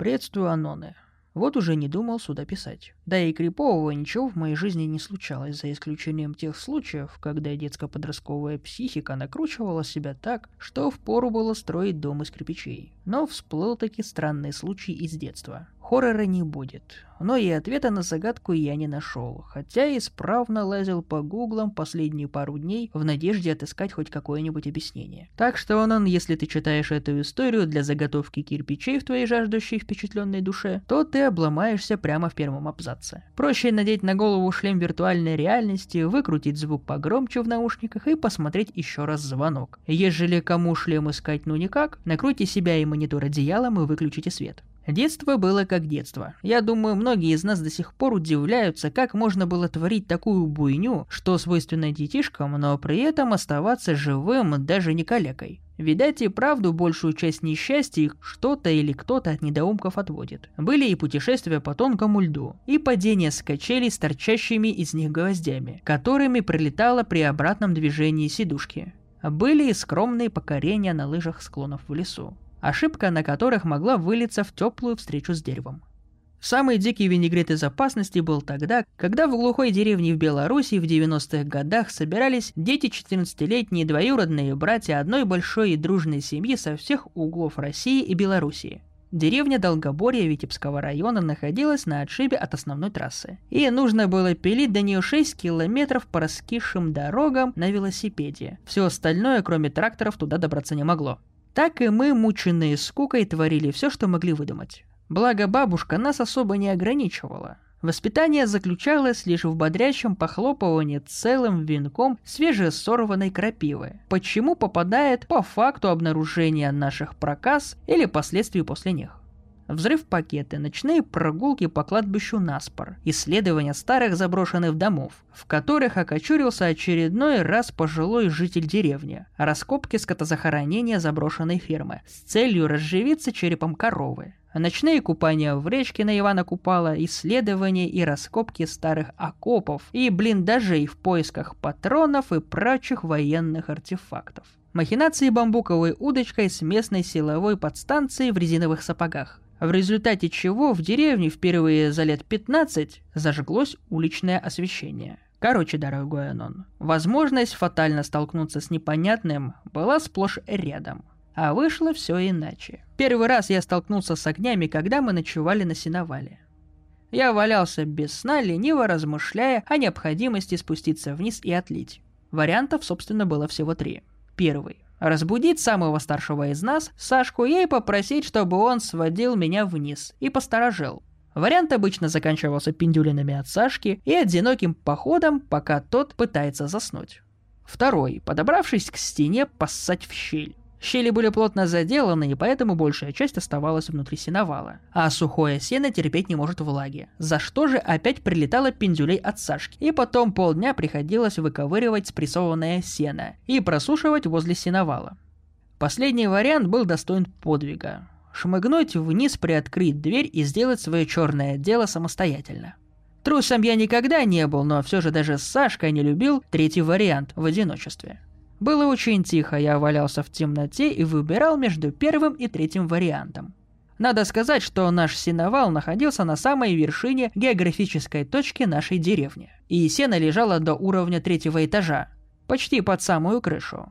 Приветствую, Аноны. Вот уже не думал сюда писать. Да и крипового ничего в моей жизни не случалось, за исключением тех случаев, когда детско-подростковая психика накручивала себя так, что впору было строить дом из кирпичей. Но всплыл таки странный случай из детства. Хоррора не будет, но и ответа на загадку я не нашел, хотя исправно лазил по гуглам последние пару дней в надежде отыскать хоть какое-нибудь объяснение. Так что, он, если ты читаешь эту историю для заготовки кирпичей в твоей жаждущей впечатленной душе, то ты обломаешься прямо в первом абзаце. Проще надеть на голову шлем виртуальной реальности, выкрутить звук погромче в наушниках и посмотреть еще раз звонок. Ежели кому шлем искать ну никак, накройте себя и монитор одеялом и выключите свет. Детство было как детство. Я думаю, многие из нас до сих пор удивляются, как можно было творить такую буйню, что свойственно детишкам, но при этом оставаться живым, даже не калекой. Видать и правду большую часть несчастий что-то или кто-то от недоумков отводит. Были и путешествия по тонкому льду, и падение с качелей с торчащими из них гвоздями, которыми прилетало при обратном движении сидушки. Были и скромные покорения на лыжах склонов в лесу ошибка на которых могла вылиться в теплую встречу с деревом. Самый дикий винегрет из опасности был тогда, когда в глухой деревне в Беларуси в 90-х годах собирались дети 14-летние двоюродные братья одной большой и дружной семьи со всех углов России и Белоруссии. Деревня Долгоборье Витебского района находилась на отшибе от основной трассы. И нужно было пилить до нее 6 километров по раскисшим дорогам на велосипеде. Все остальное, кроме тракторов, туда добраться не могло. Так и мы, мученные скукой, творили все, что могли выдумать. Благо бабушка нас особо не ограничивала. Воспитание заключалось лишь в бодрящем похлопывании целым венком свежесорванной крапивы, почему попадает по факту обнаружения наших проказ или последствий после них взрыв-пакеты, ночные прогулки по кладбищу Наспор, исследования старых заброшенных домов, в которых окочурился очередной раз пожилой житель деревни, раскопки скотозахоронения заброшенной фермы с целью разживиться черепом коровы, Ночные купания в речке на Ивана Купала, исследования и раскопки старых окопов и блиндажей в поисках патронов и прочих военных артефактов. Махинации бамбуковой удочкой с местной силовой подстанцией в резиновых сапогах в результате чего в деревне впервые за лет 15 зажглось уличное освещение. Короче, дорогой Анон, возможность фатально столкнуться с непонятным была сплошь рядом. А вышло все иначе. Первый раз я столкнулся с огнями, когда мы ночевали на сеновале. Я валялся без сна, лениво размышляя о необходимости спуститься вниз и отлить. Вариантов, собственно, было всего три. Первый разбудить самого старшего из нас, Сашку, и попросить, чтобы он сводил меня вниз и посторожил. Вариант обычно заканчивался пиндюлинами от Сашки и одиноким походом, пока тот пытается заснуть. Второй, подобравшись к стене, поссать в щель. Щели были плотно заделаны, и поэтому большая часть оставалась внутри сеновала. А сухое сено терпеть не может влаги. За что же опять прилетало пендюлей от Сашки. И потом полдня приходилось выковыривать спрессованное сено и просушивать возле сеновала. Последний вариант был достоин подвига. Шмыгнуть вниз, приоткрыть дверь и сделать свое черное дело самостоятельно. Трусом я никогда не был, но все же даже Сашка не любил третий вариант в одиночестве. Было очень тихо, я валялся в темноте и выбирал между первым и третьим вариантом. Надо сказать, что наш сеновал находился на самой вершине географической точки нашей деревни, и сено лежало до уровня третьего этажа, почти под самую крышу.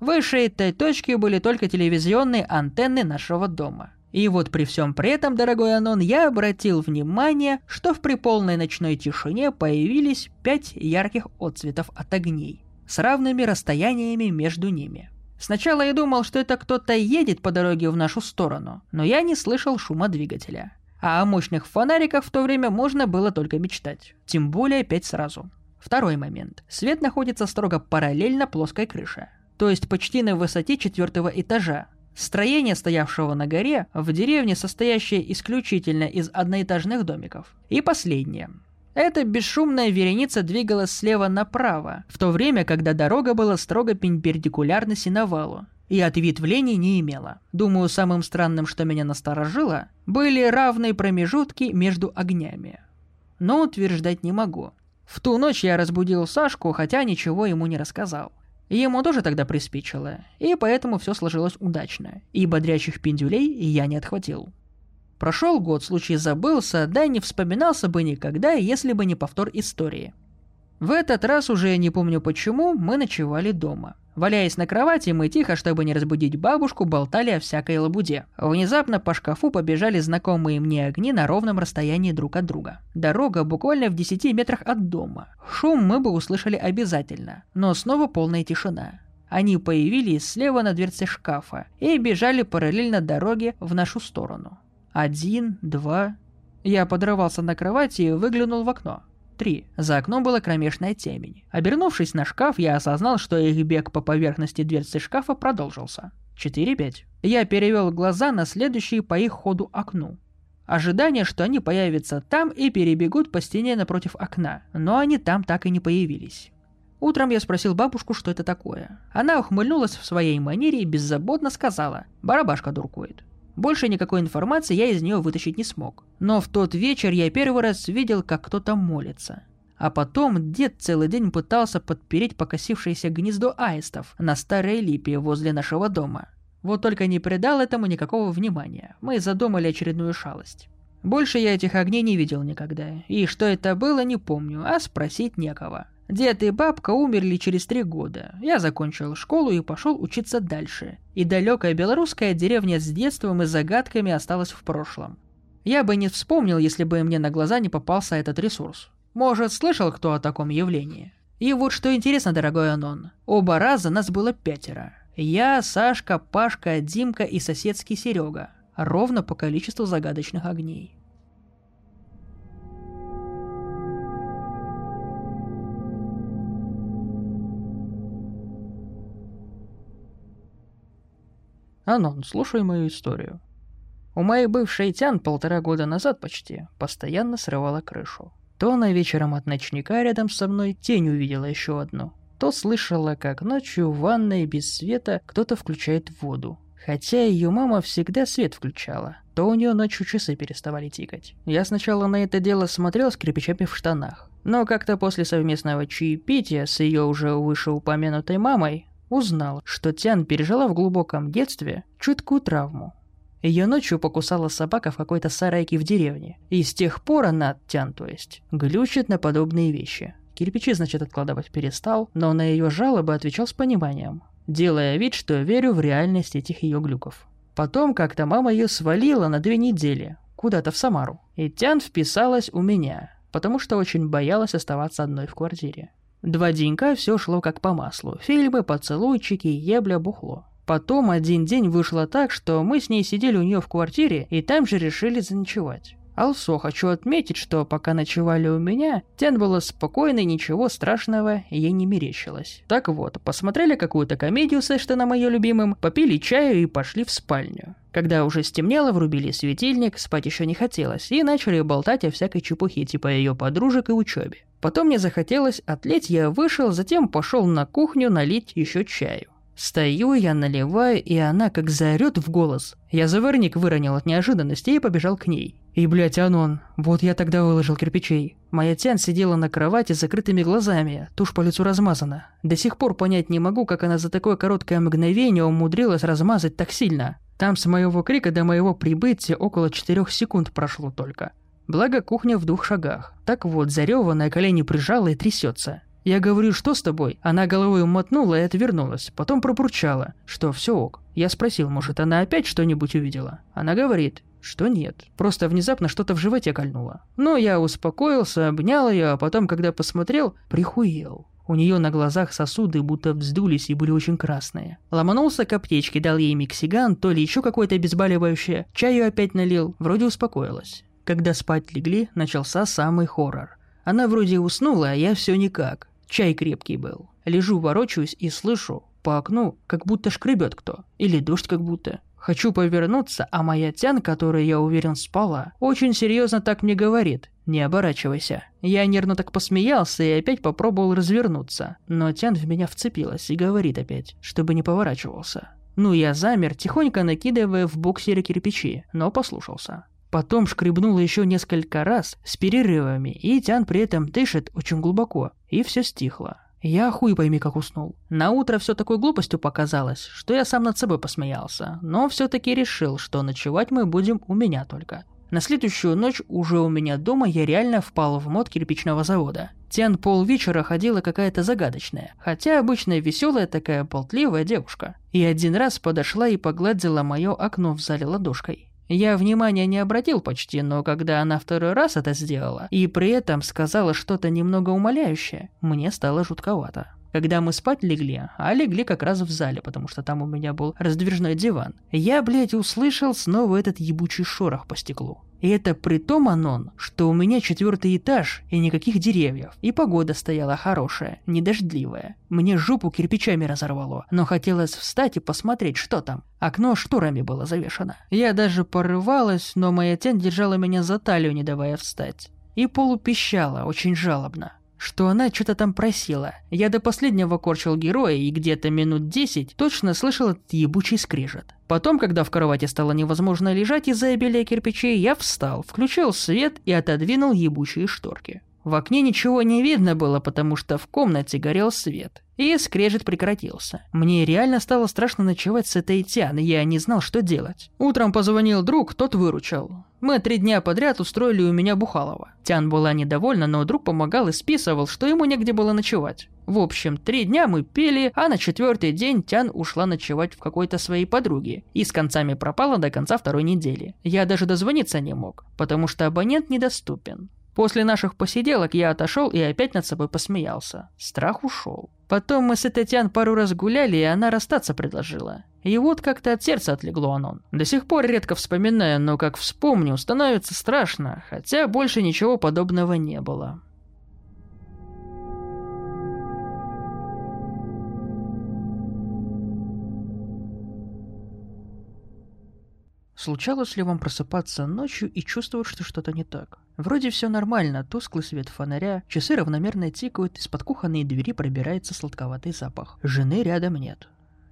Выше этой точки были только телевизионные антенны нашего дома. И вот при всем при этом, дорогой Анон, я обратил внимание, что в приполной ночной тишине появились пять ярких отцветов от огней с равными расстояниями между ними. Сначала я думал, что это кто-то едет по дороге в нашу сторону, но я не слышал шума двигателя. А о мощных фонариках в то время можно было только мечтать. Тем более пять сразу. Второй момент. Свет находится строго параллельно плоской крыше. То есть почти на высоте четвертого этажа. Строение, стоявшего на горе, в деревне, состоящее исключительно из одноэтажных домиков. И последнее. Эта бесшумная вереница двигалась слева направо, в то время, когда дорога была строго перпендикулярна синовалу и ответвлений не имела. Думаю, самым странным, что меня насторожило, были равные промежутки между огнями. Но утверждать не могу. В ту ночь я разбудил Сашку, хотя ничего ему не рассказал. Ему тоже тогда приспичило, и поэтому все сложилось удачно, и бодрящих пиндюлей я не отхватил. Прошел год, случай забылся, да и не вспоминался бы никогда, если бы не повтор истории. В этот раз уже не помню почему, мы ночевали дома. Валяясь на кровати, мы тихо, чтобы не разбудить бабушку, болтали о всякой лабуде. Внезапно по шкафу побежали знакомые мне огни на ровном расстоянии друг от друга. Дорога буквально в 10 метрах от дома. Шум мы бы услышали обязательно, но снова полная тишина. Они появились слева на дверце шкафа и бежали параллельно дороге в нашу сторону. Один, два... Я подрывался на кровати и выглянул в окно. Три. За окном была кромешная темень. Обернувшись на шкаф, я осознал, что их бег по поверхности дверцы шкафа продолжился. Четыре-пять. Я перевел глаза на следующие по их ходу окну. Ожидание, что они появятся там и перебегут по стене напротив окна, но они там так и не появились. Утром я спросил бабушку, что это такое. Она ухмыльнулась в своей манере и беззаботно сказала «Барабашка дуркует». Больше никакой информации я из нее вытащить не смог. Но в тот вечер я первый раз видел, как кто-то молится. А потом дед целый день пытался подпереть покосившееся гнездо аистов на старой липе возле нашего дома. Вот только не придал этому никакого внимания. Мы задумали очередную шалость. Больше я этих огней не видел никогда. И что это было, не помню, а спросить некого. Дед и бабка умерли через три года. Я закончил школу и пошел учиться дальше. И далекая белорусская деревня с детством и загадками осталась в прошлом. Я бы не вспомнил, если бы мне на глаза не попался этот ресурс. Может, слышал кто о таком явлении? И вот что интересно, дорогой Анон. Оба раза нас было пятеро. Я, Сашка, Пашка, Димка и соседский Серега. Ровно по количеству загадочных огней. Анон, слушай мою историю. У моей бывшей Тян полтора года назад почти постоянно срывала крышу. То она вечером от ночника рядом со мной тень увидела еще одну, то слышала, как ночью в ванной без света кто-то включает воду. Хотя ее мама всегда свет включала, то у нее ночью часы переставали тикать. Я сначала на это дело смотрел с кирпичами в штанах. Но как-то после совместного чаепития с ее уже вышеупомянутой мамой узнал, что Тян пережила в глубоком детстве чуткую травму. Ее ночью покусала собака в какой-то сарайке в деревне, и с тех пор она, Тян то есть, глючит на подобные вещи. Кирпичи, значит, откладывать перестал, но на ее жалобы отвечал с пониманием, делая вид, что верю в реальность этих ее глюков. Потом как-то мама ее свалила на две недели, куда-то в Самару, и Тян вписалась у меня, потому что очень боялась оставаться одной в квартире. Два денька все шло как по маслу. Фильмы, поцелуйчики, ебля, бухло. Потом один день вышло так, что мы с ней сидели у нее в квартире и там же решили заночевать. Also, хочу отметить, что пока ночевали у меня, Тян была спокойной, ничего страшного ей не мерещилось. Так вот, посмотрели какую-то комедию с Эштоном ее любимым, попили чаю и пошли в спальню. Когда уже стемнело, врубили светильник, спать еще не хотелось, и начали болтать о всякой чепухе типа ее подружек и учебе. Потом мне захотелось отлить, я вышел, затем пошел на кухню налить еще чаю. Стою я, наливаю, и она как заорет в голос. Я заварник выронил от неожиданности и побежал к ней. И, блядь, Анон, вот я тогда выложил кирпичей. Моя тян сидела на кровати с закрытыми глазами, тушь по лицу размазана. До сих пор понять не могу, как она за такое короткое мгновение умудрилась размазать так сильно. Там с моего крика до моего прибытия около четырех секунд прошло только. Благо кухня в двух шагах. Так вот, зареванная колени прижала и трясется. Я говорю, что с тобой? Она головой мотнула и отвернулась, потом пробурчала, что все ок. Я спросил, может, она опять что-нибудь увидела? Она говорит, что нет, просто внезапно что-то в животе кольнуло. Но я успокоился, обнял ее, а потом, когда посмотрел, прихуел. У нее на глазах сосуды будто вздулись и были очень красные. Ломанулся к аптечке, дал ей миксиган, то ли еще какое-то обезболивающее. Чаю опять налил, вроде успокоилась. Когда спать легли, начался самый хоррор. Она вроде уснула, а я все никак. Чай крепкий был. Лежу, ворочаюсь и слышу по окну, как будто шкребет кто. Или дождь как будто. Хочу повернуться, а моя тян, которая, я уверен, спала, очень серьезно так мне говорит. Не оборачивайся. Я нервно так посмеялся и опять попробовал развернуться. Но тян в меня вцепилась и говорит опять, чтобы не поворачивался. Ну, я замер, тихонько накидывая в боксере кирпичи, но послушался. Потом шкребнула еще несколько раз с перерывами, и Тян при этом дышит очень глубоко, и все стихло. Я хуй пойми как уснул. На утро все такой глупостью показалось, что я сам над собой посмеялся, но все-таки решил, что ночевать мы будем у меня только. На следующую ночь уже у меня дома я реально впал в мод кирпичного завода. Тян полвечера ходила какая-то загадочная, хотя обычная веселая такая болтливая девушка. И один раз подошла и погладила мое окно в зале ладошкой. Я внимания не обратил почти, но когда она второй раз это сделала, и при этом сказала что-то немного умоляющее, мне стало жутковато. Когда мы спать легли, а легли как раз в зале, потому что там у меня был раздвижной диван, я, блядь, услышал снова этот ебучий шорох по стеклу. И это при том, Анон, что у меня четвертый этаж и никаких деревьев. И погода стояла хорошая, не дождливая. Мне жопу кирпичами разорвало, но хотелось встать и посмотреть, что там. Окно шторами было завешено. Я даже порывалась, но моя тень держала меня за талию, не давая встать. И полупищала, очень жалобно что она что-то там просила. Я до последнего корчил героя и где-то минут десять точно слышал этот ебучий скрежет. Потом, когда в кровати стало невозможно лежать из-за обилия кирпичей, я встал, включил свет и отодвинул ебучие шторки. В окне ничего не видно было, потому что в комнате горел свет. И скрежет прекратился. Мне реально стало страшно ночевать с этой и я не знал, что делать. Утром позвонил друг, тот выручал. Мы три дня подряд устроили у меня Бухалова. Тян была недовольна, но друг помогал и списывал, что ему негде было ночевать. В общем, три дня мы пели, а на четвертый день Тян ушла ночевать в какой-то своей подруге и с концами пропала до конца второй недели. Я даже дозвониться не мог, потому что абонент недоступен. После наших посиделок я отошел и опять над собой посмеялся. Страх ушел. Потом мы с Этетян пару раз гуляли, и она расстаться предложила. И вот как-то от сердца отлегло Анон. До сих пор редко вспоминаю, но как вспомню, становится страшно, хотя больше ничего подобного не было. Случалось ли вам просыпаться ночью и чувствовать, что что-то не так? Вроде все нормально, тусклый свет фонаря, часы равномерно тикают, из-под кухонной двери пробирается сладковатый запах. Жены рядом нет.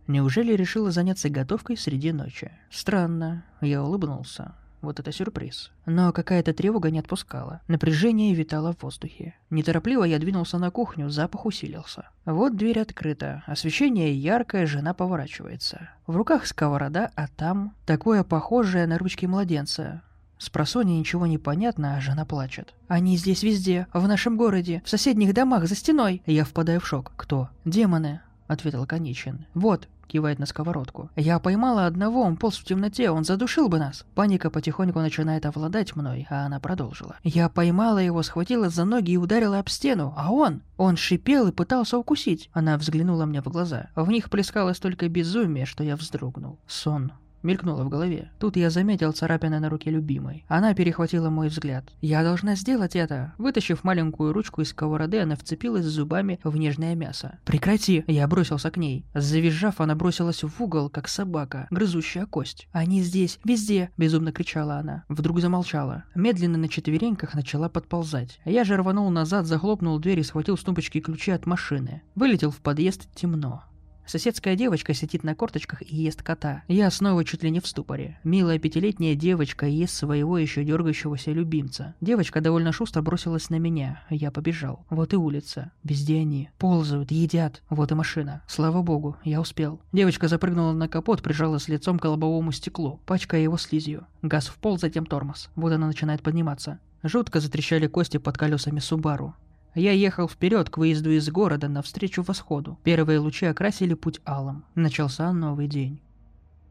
Неужели решила заняться готовкой среди ночи? Странно. Я улыбнулся. Вот это сюрприз. Но какая-то тревога не отпускала. Напряжение витало в воздухе. Неторопливо я двинулся на кухню, запах усилился. Вот дверь открыта, освещение яркое, жена поворачивается. В руках сковорода, а там такое похожее на ручки младенца. С просони ничего не понятно, а жена плачет. «Они здесь везде, в нашем городе, в соседних домах, за стеной!» Я впадаю в шок. «Кто?» «Демоны!» — ответил Конечин. «Вот, кивает на сковородку. «Я поймала одного, он полз в темноте, он задушил бы нас!» Паника потихоньку начинает овладать мной, а она продолжила. «Я поймала его, схватила за ноги и ударила об стену, а он...» Он шипел и пытался укусить. Она взглянула мне в глаза. В них плескалось только безумие, что я вздрогнул. Сон мелькнуло в голове. Тут я заметил царапины на руке любимой. Она перехватила мой взгляд. «Я должна сделать это!» Вытащив маленькую ручку из сковороды, она вцепилась зубами в нежное мясо. «Прекрати!» Я бросился к ней. Завизжав, она бросилась в угол, как собака, грызущая кость. «Они здесь, везде!» – безумно кричала она. Вдруг замолчала. Медленно на четвереньках начала подползать. Я же рванул назад, захлопнул дверь и схватил с тумбочки ключи от машины. Вылетел в подъезд темно. Соседская девочка сидит на корточках и ест кота. Я снова чуть ли не в ступоре. Милая пятилетняя девочка ест своего еще дергающегося любимца. Девочка довольно шустро бросилась на меня. Я побежал. Вот и улица. Везде они. Ползают, едят. Вот и машина. Слава богу, я успел. Девочка запрыгнула на капот, прижалась лицом к лобовому стеклу, пачкая его слизью. Газ в пол, затем тормоз. Вот она начинает подниматься. Жутко затрещали кости под колесами Субару. Я ехал вперед к выезду из города навстречу восходу. Первые лучи окрасили путь алым. Начался новый день.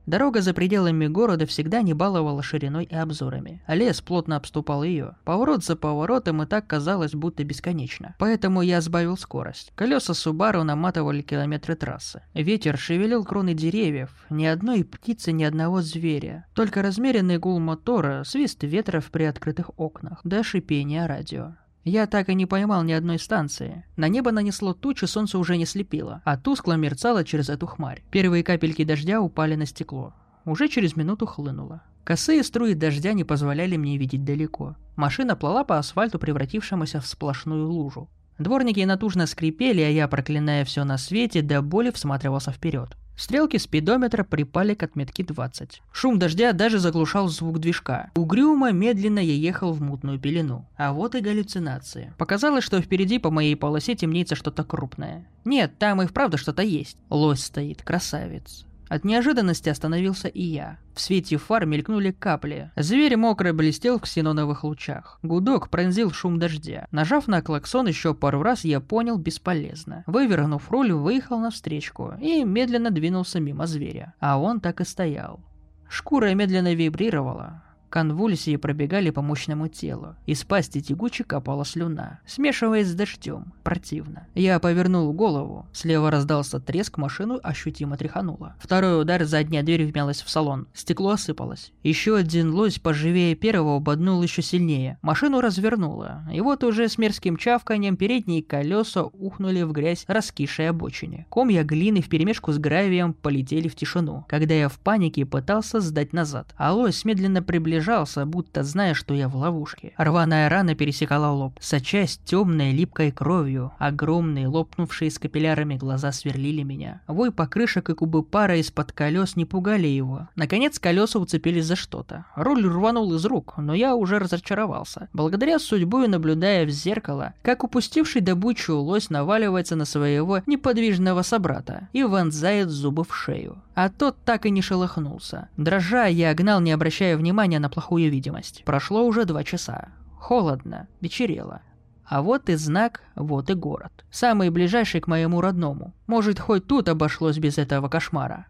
Дорога за пределами города всегда не баловала шириной и обзорами, а лес плотно обступал ее. Поворот за поворотом и так казалось будто бесконечно. Поэтому я сбавил скорость. Колеса Субару наматывали километры трассы. Ветер шевелил кроны деревьев, ни одной птицы, ни одного зверя. Только размеренный гул мотора, свист ветра в приоткрытых окнах, да шипение радио. Я так и не поймал ни одной станции. На небо нанесло тучи, солнце уже не слепило, а тускло мерцало через эту хмарь. Первые капельки дождя упали на стекло. Уже через минуту хлынуло. Косые струи дождя не позволяли мне видеть далеко. Машина плыла по асфальту, превратившемуся в сплошную лужу. Дворники натужно скрипели, а я, проклиная все на свете, до боли всматривался вперед. Стрелки спидометра припали к отметке 20. Шум дождя даже заглушал звук движка. Угрюмо, медленно я ехал в мутную пелену. А вот и галлюцинации. Показалось, что впереди по моей полосе темнеется что-то крупное. Нет, там и вправду что-то есть. Лось стоит, красавец. От неожиданности остановился и я. В свете фар мелькнули капли. Зверь мокро блестел в ксеноновых лучах. Гудок пронзил шум дождя. Нажав на клаксон еще пару раз, я понял бесполезно. Вывернув руль, выехал навстречку и медленно двинулся мимо зверя. А он так и стоял. Шкура медленно вибрировала. Конвульсии пробегали по мощному телу. Из пасти тягуче капала слюна, смешиваясь с дождем. Противно. Я повернул голову. Слева раздался треск, машину ощутимо тряхануло. Второй удар, задняя дверь вмялась в салон. Стекло осыпалось. Еще один лось поживее первого боднул еще сильнее. Машину развернуло. И вот уже с мерзким чавканием передние колеса ухнули в грязь раскисшей обочине. Комья глины вперемешку с гравием полетели в тишину, когда я в панике пытался сдать назад. А лось медленно приближался приближался, будто зная, что я в ловушке. Рваная рана пересекала лоб, сочась темной липкой кровью. Огромные, лопнувшие с капиллярами глаза сверлили меня. Вой покрышек и кубы пара из-под колес не пугали его. Наконец колеса уцепились за что-то. Руль рванул из рук, но я уже разочаровался. Благодаря судьбу и наблюдая в зеркало, как упустивший добычу лось наваливается на своего неподвижного собрата и вонзает зубы в шею. А тот так и не шелохнулся. Дрожа, я гнал, не обращая внимания на плохую видимость. Прошло уже два часа. Холодно, вечерело. А вот и знак, вот и город. Самый ближайший к моему родному. Может, хоть тут обошлось без этого кошмара.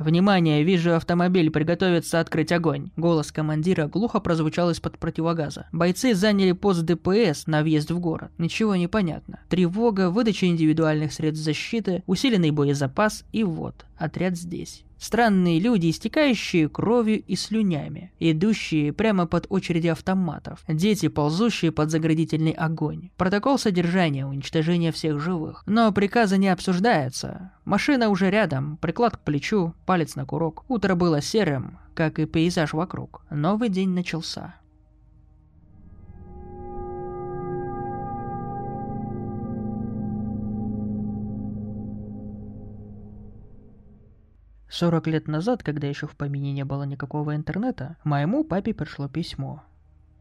«Внимание, вижу автомобиль, приготовиться открыть огонь!» Голос командира глухо прозвучал из-под противогаза. Бойцы заняли пост ДПС на въезд в город. Ничего не понятно. Тревога, выдача индивидуальных средств защиты, усиленный боезапас и вот, отряд здесь. Странные люди, истекающие кровью и слюнями, идущие прямо под очереди автоматов, дети, ползущие под заградительный огонь. Протокол содержания, уничтожения всех живых. Но приказы не обсуждаются. Машина уже рядом, приклад к плечу, палец на курок. Утро было серым, как и пейзаж вокруг. Новый день начался. 40 лет назад, когда еще в помине не было никакого интернета, моему папе пришло письмо.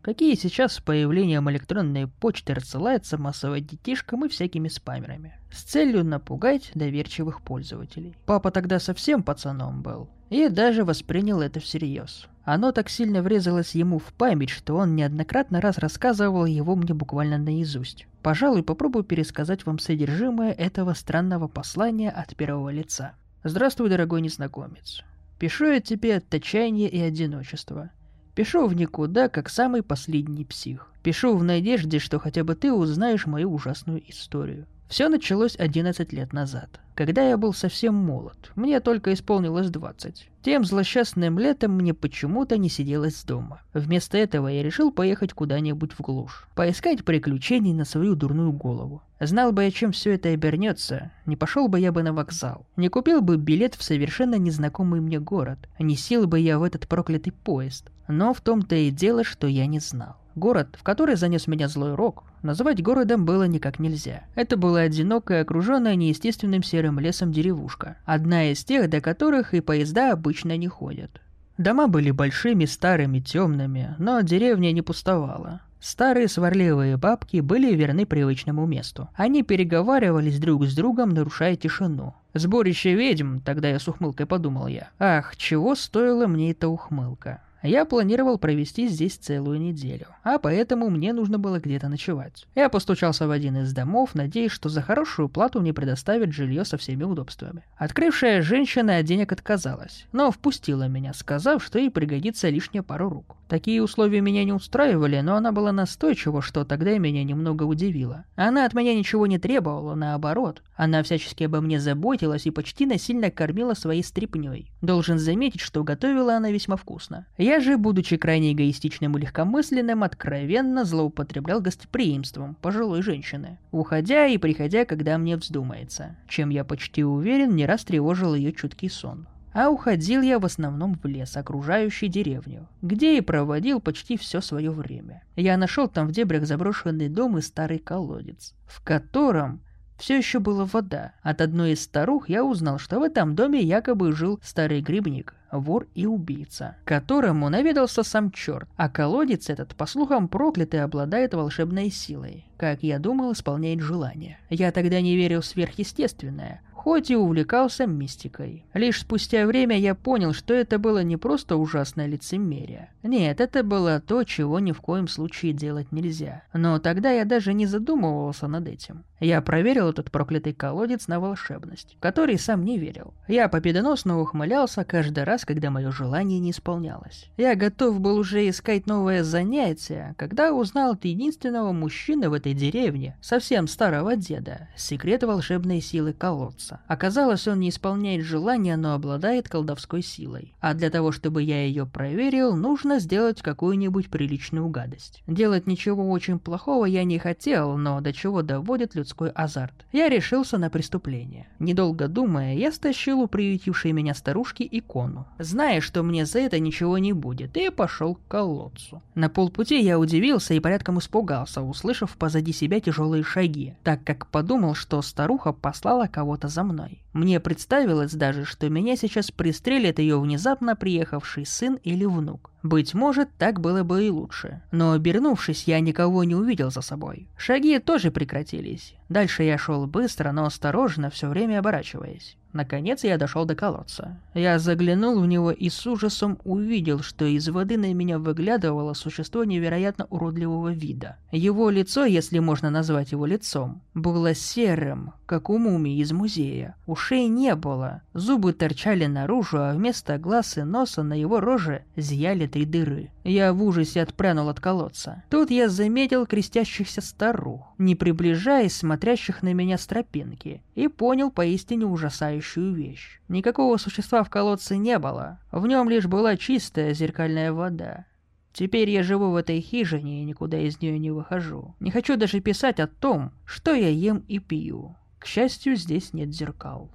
Какие сейчас с появлением электронной почты рассылается массово детишкам и всякими спамерами, с целью напугать доверчивых пользователей. Папа тогда совсем пацаном был, и даже воспринял это всерьез. Оно так сильно врезалось ему в память, что он неоднократно раз рассказывал его мне буквально наизусть. Пожалуй, попробую пересказать вам содержимое этого странного послания от первого лица. Здравствуй, дорогой незнакомец. Пишу я тебе от отчаяния и одиночества. Пишу в никуда, как самый последний псих. Пишу в надежде, что хотя бы ты узнаешь мою ужасную историю. Все началось 11 лет назад, когда я был совсем молод. Мне только исполнилось 20. Тем злосчастным летом мне почему-то не сиделось дома. Вместо этого я решил поехать куда-нибудь в глушь. Поискать приключений на свою дурную голову. Знал бы я, чем все это обернется, не пошел бы я бы на вокзал. Не купил бы билет в совершенно незнакомый мне город. Не сел бы я в этот проклятый поезд. Но в том-то и дело, что я не знал. Город, в который занес меня злой рок, называть городом было никак нельзя. Это была одинокая, окруженная неестественным серым лесом деревушка. Одна из тех, до которых и поезда обычно не ходят. Дома были большими, старыми, темными, но деревня не пустовала. Старые сварливые бабки были верны привычному месту. Они переговаривались друг с другом, нарушая тишину. «Сборище ведьм», тогда я с ухмылкой подумал я. Ах, чего стоила мне эта ухмылка. Я планировал провести здесь целую неделю, а поэтому мне нужно было где-то ночевать. Я постучался в один из домов, надеясь, что за хорошую плату мне предоставят жилье со всеми удобствами. Открывшая женщина от денег отказалась, но впустила меня, сказав, что ей пригодится лишняя пару рук. Такие условия меня не устраивали, но она была настойчива, что тогда меня немного удивило. Она от меня ничего не требовала, наоборот. Она всячески обо мне заботилась и почти насильно кормила своей стрипней. Должен заметить, что готовила она весьма вкусно. Я же, будучи крайне эгоистичным и легкомысленным, откровенно злоупотреблял гостеприимством пожилой женщины, уходя и приходя, когда мне вздумается, чем я почти уверен не раз тревожил ее чуткий сон. А уходил я в основном в лес, окружающий деревню, где и проводил почти все свое время. Я нашел там в дебрях заброшенный дом и старый колодец, в котором все еще была вода. От одной из старух я узнал, что в этом доме якобы жил старый грибник, вор и убийца, которому наведался сам черт, а колодец этот, по слухам, проклятый обладает волшебной силой. Как я думал, исполняет желание. Я тогда не верил в сверхъестественное, хоть и увлекался мистикой. Лишь спустя время я понял, что это было не просто ужасное лицемерие. Нет, это было то, чего ни в коем случае делать нельзя. Но тогда я даже не задумывался над этим. Я проверил этот проклятый колодец на волшебность, в который сам не верил. Я победоносно ухмылялся каждый раз, когда мое желание не исполнялось. Я готов был уже искать новое занятие, когда узнал от единственного мужчины в этой деревне, совсем старого деда, секрет волшебной силы колодца. Оказалось, он не исполняет желания, но обладает колдовской силой. А для того, чтобы я ее проверил, нужно сделать какую-нибудь приличную гадость. Делать ничего очень плохого я не хотел, но до чего доводит людской азарт. Я решился на преступление. Недолго думая, я стащил у приютившей меня старушки икону, зная, что мне за это ничего не будет, и пошел к колодцу. На полпути я удивился и порядком испугался, услышав позади себя тяжелые шаги, так как подумал, что старуха послала кого-то за мной. Мне представилось даже, что меня сейчас пристрелит ее внезапно приехавший сын или внук. Быть может, так было бы и лучше. Но обернувшись, я никого не увидел за собой. Шаги тоже прекратились. Дальше я шел быстро, но осторожно, все время оборачиваясь. Наконец я дошел до колодца. Я заглянул в него и с ужасом увидел, что из воды на меня выглядывало существо невероятно уродливого вида. Его лицо, если можно назвать его лицом, было серым, как у мумии из музея. Ушей не было, зубы торчали наружу, а вместо глаз и носа на его роже зияли три дыры. Я в ужасе отпрянул от колодца. Тут я заметил крестящихся старух, не приближаясь, смотрящих на меня с тропинки, и понял поистине ужасающую вещь. Никакого существа в колодце не было, в нем лишь была чистая зеркальная вода. Теперь я живу в этой хижине и никуда из нее не выхожу. Не хочу даже писать о том, что я ем и пью. К счастью, здесь нет зеркал.